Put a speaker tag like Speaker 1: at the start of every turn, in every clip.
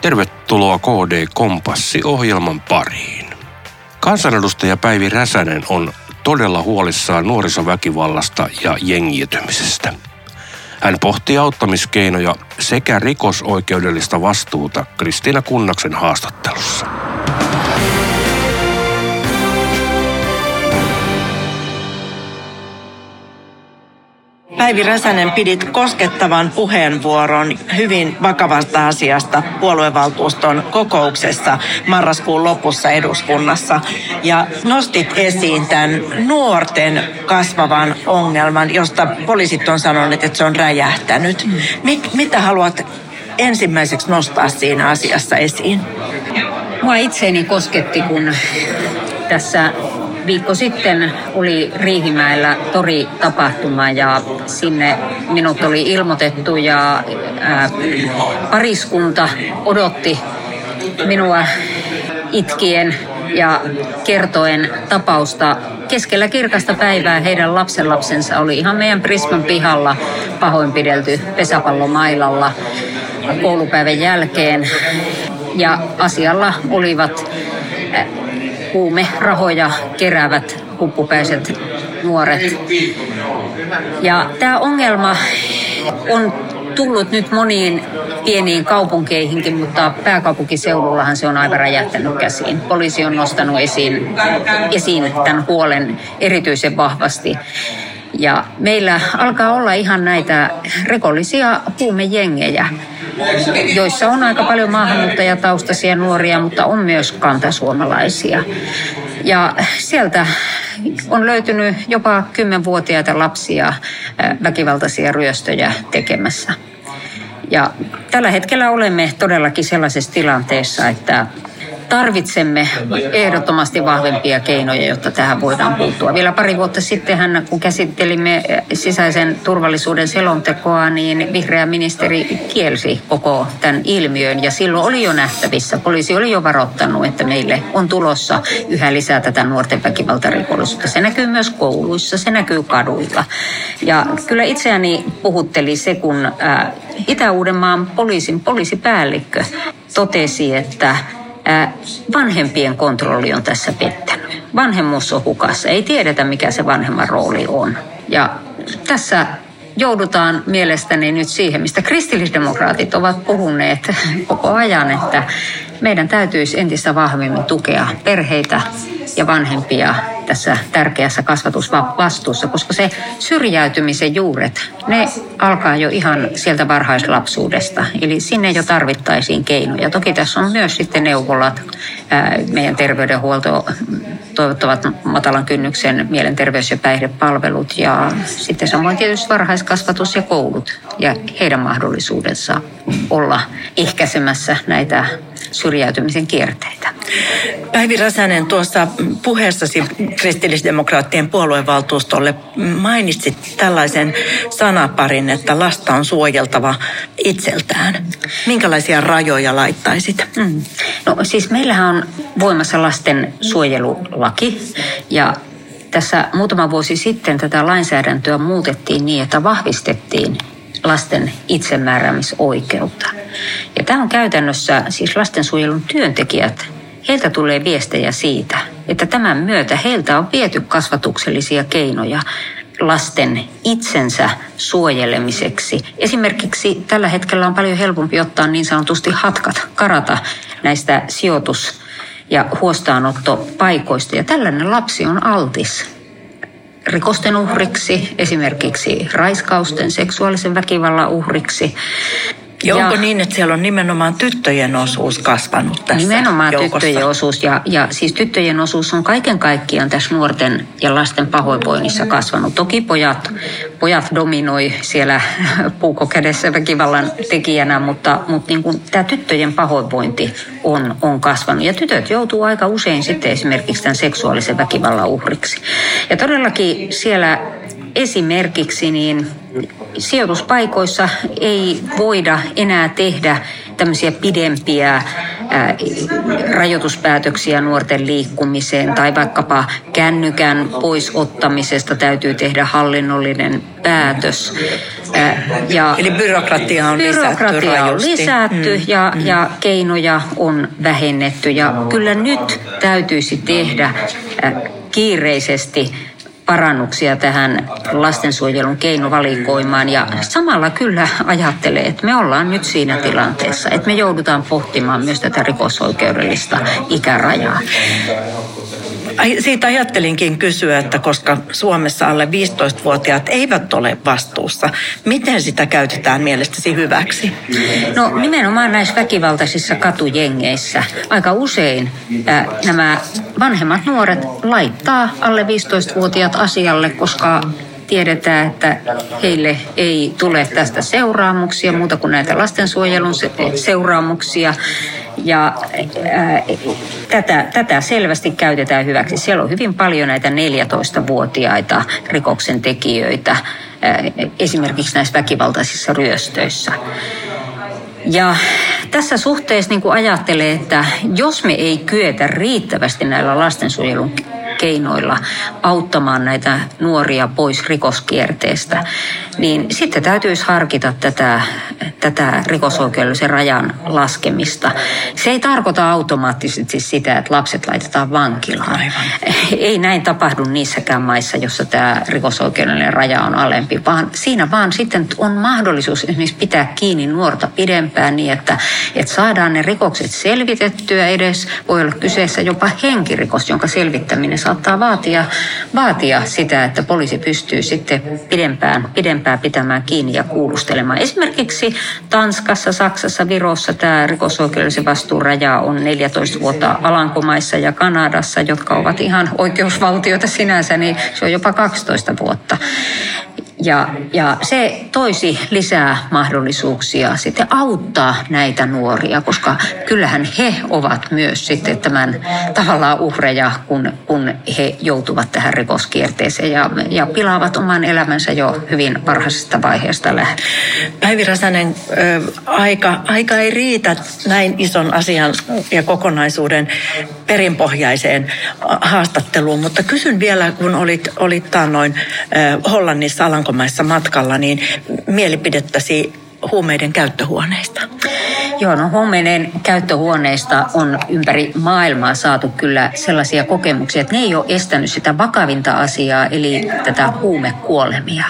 Speaker 1: Tervetuloa KD Kompassi-ohjelman pariin. Kansanedustaja Päivi Räsänen on todella huolissaan nuorisoväkivallasta ja jengiytymisestä. Hän pohtii auttamiskeinoja sekä rikosoikeudellista vastuuta Kristiina Kunnaksen haastattelussa.
Speaker 2: Päivi Räsänen pidit koskettavan puheenvuoron hyvin vakavasta asiasta puoluevaltuuston kokouksessa marraskuun lopussa eduskunnassa. Ja nostit esiin tämän nuorten kasvavan ongelman, josta poliisit on sanonut, että se on räjähtänyt. Mik, mitä haluat ensimmäiseksi nostaa siinä asiassa esiin?
Speaker 3: Mua itseeni kosketti, kun tässä viikko sitten oli Riihimäellä tori-tapahtuma ja sinne minut oli ilmoitettu ja ää, pariskunta odotti minua itkien ja kertoen tapausta. Keskellä kirkasta päivää heidän lapsenlapsensa oli ihan meidän Prisman pihalla pahoinpidelty pesäpallomailalla koulupäivän jälkeen. Ja asialla olivat rahoja keräävät huppupäiset nuoret. Ja tämä ongelma on tullut nyt moniin pieniin kaupunkeihinkin, mutta pääkaupunkiseudullahan se on aivan räjähtänyt käsiin. Poliisi on nostanut esiin, esiin tämän huolen erityisen vahvasti. Ja meillä alkaa olla ihan näitä rikollisia huumejengejä, joissa on aika paljon maahanmuuttajataustaisia nuoria, mutta on myös kantasuomalaisia. Ja sieltä on löytynyt jopa kymmenvuotiaita lapsia väkivaltaisia ryöstöjä tekemässä. Ja tällä hetkellä olemme todellakin sellaisessa tilanteessa, että tarvitsemme ehdottomasti vahvempia keinoja, jotta tähän voidaan puuttua. Vielä pari vuotta sitten, kun käsittelimme sisäisen turvallisuuden selontekoa, niin vihreä ministeri kielsi koko tämän ilmiön ja silloin oli jo nähtävissä, poliisi oli jo varoittanut, että meille on tulossa yhä lisää tätä nuorten väkivaltarikollisuutta. Se näkyy myös kouluissa, se näkyy kaduilla. Ja kyllä itseäni puhutteli se, kun Itä-Uudenmaan poliisin poliisipäällikkö totesi, että vanhempien kontrolli on tässä pettänyt. Vanhemmuus on hukassa. Ei tiedetä, mikä se vanhemman rooli on. Ja tässä joudutaan mielestäni nyt siihen, mistä kristillisdemokraatit ovat puhuneet koko ajan, että meidän täytyisi entistä vahvemmin tukea perheitä ja vanhempia tässä tärkeässä kasvatusvastuussa, koska se syrjäytymisen juuret, ne alkaa jo ihan sieltä varhaislapsuudesta. Eli sinne jo tarvittaisiin keinoja. Toki tässä on myös sitten neuvolat, meidän terveydenhuolto, toivottavat matalan kynnyksen mielenterveys- ja päihdepalvelut ja sitten samoin tietysti varhaiskasvatus ja koulut ja heidän mahdollisuudensa olla ehkäisemässä näitä syrjäytymisen kierteitä.
Speaker 2: Päivi Räsänen, tuossa puheessasi kristillisdemokraattien puoluevaltuustolle mainitsit tällaisen sanaparin, että lasta on suojeltava itseltään. Minkälaisia rajoja laittaisit? Mm.
Speaker 3: No siis meillähän on voimassa lasten suojelulaki ja tässä muutama vuosi sitten tätä lainsäädäntöä muutettiin niin, että vahvistettiin lasten itsemääräämisoikeutta. Tämä on käytännössä siis lastensuojelun työntekijät, heiltä tulee viestejä siitä, että tämän myötä heiltä on viety kasvatuksellisia keinoja lasten itsensä suojelemiseksi. Esimerkiksi tällä hetkellä on paljon helpompi ottaa niin sanotusti hatkat, karata näistä sijoitus- ja huostaanottopaikoista. Ja tällainen lapsi on altis rikosten uhriksi, esimerkiksi raiskausten, seksuaalisen väkivallan uhriksi.
Speaker 2: Ja, ja onko niin, että siellä on nimenomaan tyttöjen osuus kasvanut tässä
Speaker 3: Nimenomaan
Speaker 2: joukossa?
Speaker 3: tyttöjen osuus. Ja, ja siis tyttöjen osuus on kaiken kaikkiaan tässä nuorten ja lasten pahoinvoinnissa kasvanut. Toki pojat, pojat dominoi siellä puukokädessä väkivallan tekijänä, mutta, mutta niin kuin tämä tyttöjen pahoinvointi on, on kasvanut. Ja tytöt joutuu aika usein sitten esimerkiksi tämän seksuaalisen väkivallan uhriksi. Ja todellakin siellä esimerkiksi niin sijoituspaikoissa ei voida enää tehdä tämmöisiä pidempiä ää, rajoituspäätöksiä nuorten liikkumiseen tai vaikkapa kännykän pois ottamisesta täytyy tehdä hallinnollinen päätös.
Speaker 2: Ja Eli byrokratia on byrokratia lisätty
Speaker 3: on lisätty mm. ja, mm. ja keinoja on vähennetty. Ja kyllä nyt täytyisi tehdä kiireisesti parannuksia tähän lastensuojelun keinovalikoimaan ja samalla kyllä ajattelee, että me ollaan nyt siinä tilanteessa, että me joudutaan pohtimaan myös tätä rikosoikeudellista ikärajaa.
Speaker 2: Siitä ajattelinkin kysyä, että koska Suomessa alle 15-vuotiaat eivät ole vastuussa, miten sitä käytetään mielestäsi hyväksi?
Speaker 3: No nimenomaan näissä väkivaltaisissa katujengeissä aika usein nämä vanhemmat nuoret laittaa alle 15-vuotiaat asialle, koska tiedetään, että heille ei tule tästä seuraamuksia muuta kuin näitä lastensuojelun seuraamuksia. Ja ää, tätä, tätä selvästi käytetään hyväksi. Siellä on hyvin paljon näitä 14-vuotiaita rikoksen tekijöitä, ää, esimerkiksi näissä väkivaltaisissa ryöstöissä. Ja tässä suhteessa niin ajattelee, että jos me ei kyetä riittävästi näillä lastensuojelun keinoilla auttamaan näitä nuoria pois rikoskierteestä, niin sitten täytyisi harkita tätä, tätä rikosoikeudellisen rajan laskemista. Se ei tarkoita automaattisesti sitä, että lapset laitetaan vankilaan. Aivan. Ei näin tapahdu niissäkään maissa, jossa tämä rikosoikeudellinen raja on alempi, vaan siinä vaan sitten on mahdollisuus esimerkiksi pitää kiinni nuorta pidempään niin, että, että saadaan ne rikokset selvitettyä edes. Voi olla kyseessä jopa henkirikos, jonka selvittäminen saattaa vaatia, vaatia sitä, että poliisi pystyy sitten pidempään, pidempään pitämään kiinni ja kuulustelemaan. Esimerkiksi Tanskassa, Saksassa, Virossa tämä rikosoikeudellisen vastuun raja on 14 vuotta Alankomaissa ja Kanadassa, jotka ovat ihan oikeusvaltioita sinänsä, niin se on jopa 12 vuotta. Ja, ja se toisi lisää mahdollisuuksia sitten auttaa näitä nuoria, koska kyllähän he ovat myös sitten tämän tavallaan uhreja, kun, kun he joutuvat tähän rikoskierteeseen ja, ja pilaavat oman elämänsä jo hyvin varhaisesta vaiheesta lähtien.
Speaker 2: Päivi Räsänen, aika, aika ei riitä näin ison asian ja kokonaisuuden perinpohjaiseen haastatteluun, mutta kysyn vielä, kun olit, olit noin Hollannissa Alanko Alankomaissa matkalla, niin mielipidettäsi huumeiden käyttöhuoneista?
Speaker 3: Joo, no huumeiden käyttöhuoneista on ympäri maailmaa saatu kyllä sellaisia kokemuksia, että ne ei ole estänyt sitä vakavinta asiaa, eli tätä huumekuolemia.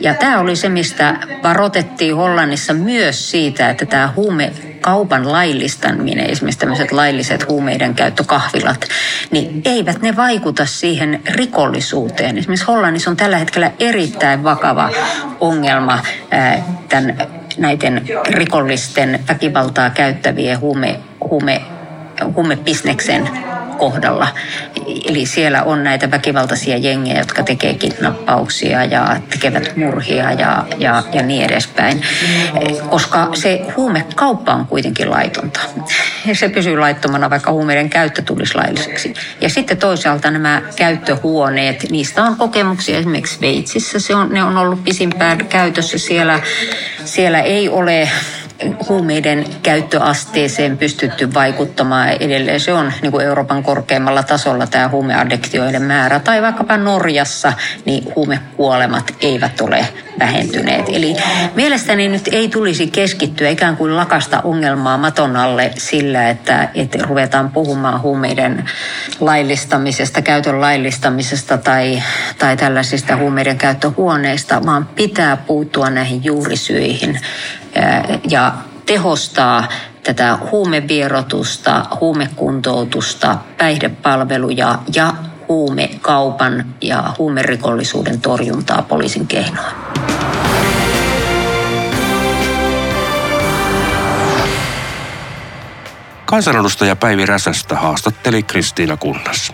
Speaker 3: Ja tämä oli se, mistä varoitettiin Hollannissa myös siitä, että tämä huume kaupan laillistaminen, esimerkiksi tämmöiset lailliset huumeiden käyttökahvilat, niin eivät ne vaikuta siihen rikollisuuteen. Esimerkiksi Hollannissa on tällä hetkellä erittäin vakava ongelma tämän, näiden rikollisten väkivaltaa käyttävien huume, huume, huumebisneksen kohdalla. Eli siellä on näitä väkivaltaisia jengejä, jotka tekee kidnappauksia ja tekevät murhia ja, ja, ja niin edespäin. Koska se huumekauppa on kuitenkin laitonta. Se pysyy laittomana, vaikka huumeiden käyttö tulisi lailliseksi. Ja sitten toisaalta nämä käyttöhuoneet, niistä on kokemuksia esimerkiksi Sveitsissä. Se on, ne on ollut pisimpään käytössä siellä. Siellä ei ole huumeiden käyttöasteeseen pystytty vaikuttamaan. Edelleen se on niin kuin Euroopan korkeimmalla tasolla tämä huumeaddiktioiden määrä. Tai vaikkapa Norjassa niin huumekuolemat eivät ole vähentyneet. Eli mielestäni nyt ei tulisi keskittyä ikään kuin lakasta ongelmaa maton alle sillä, että, että ruvetaan puhumaan huumeiden laillistamisesta, käytön laillistamisesta tai, tai tällaisista huumeiden käyttöhuoneista, vaan pitää puuttua näihin juurisyihin ja tehostaa tätä huumevierotusta, huumekuntoutusta, päihdepalveluja ja huumekaupan ja huumerikollisuuden torjuntaa poliisin keinoin.
Speaker 1: Kansanedustaja Päivi Räsästä haastatteli Kristiina Kunnas.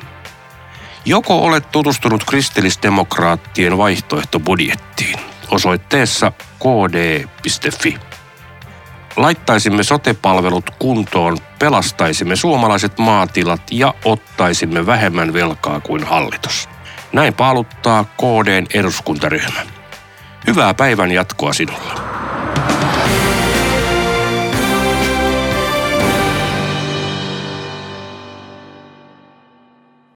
Speaker 1: Joko olet tutustunut kristillisdemokraattien vaihtoehtobudjettiin osoitteessa kd.fi laittaisimme sotepalvelut kuntoon, pelastaisimme suomalaiset maatilat ja ottaisimme vähemmän velkaa kuin hallitus. Näin paaluttaa KDn eduskuntaryhmä. Hyvää päivän jatkoa sinulle.